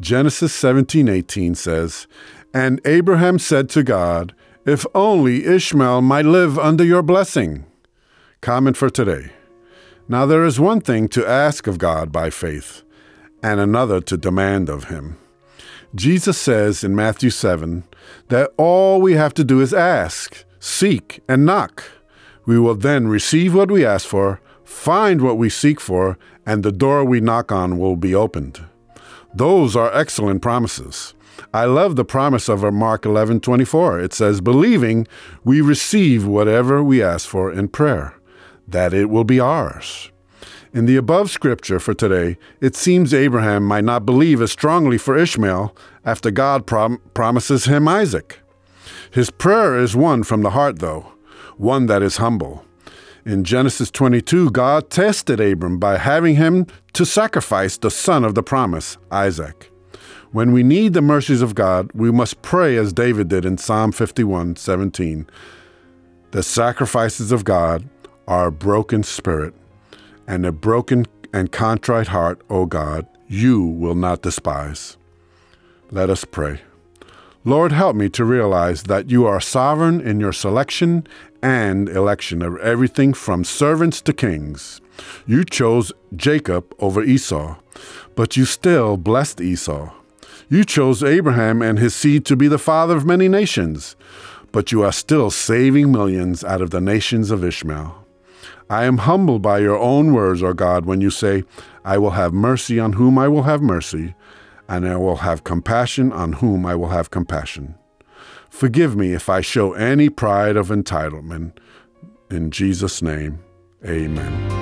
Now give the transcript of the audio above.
Genesis 17:18 says, "And Abraham said to God, if only Ishmael might live under your blessing." Comment for today. Now there is one thing to ask of God by faith, and another to demand of him. Jesus says in Matthew 7 that all we have to do is ask, seek, and knock. We will then receive what we ask for, find what we seek for, and the door we knock on will be opened. Those are excellent promises. I love the promise of Mark 11:24. It says, "Believing we receive whatever we ask for in prayer, that it will be ours." In the above scripture for today, it seems Abraham might not believe as strongly for Ishmael after God prom- promises him Isaac. His prayer is one from the heart, though, one that is humble. In Genesis 22, God tested Abram by having him to sacrifice the son of the promise, Isaac. When we need the mercies of God, we must pray as David did in Psalm 51 17. The sacrifices of God are a broken spirit, and a broken and contrite heart, O God, you will not despise. Let us pray. Lord, help me to realize that you are sovereign in your selection and election of everything from servants to kings. You chose Jacob over Esau, but you still blessed Esau. You chose Abraham and his seed to be the father of many nations, but you are still saving millions out of the nations of Ishmael. I am humbled by your own words, O God, when you say, I will have mercy on whom I will have mercy, and I will have compassion on whom I will have compassion. Forgive me if I show any pride of entitlement. In Jesus' name, amen.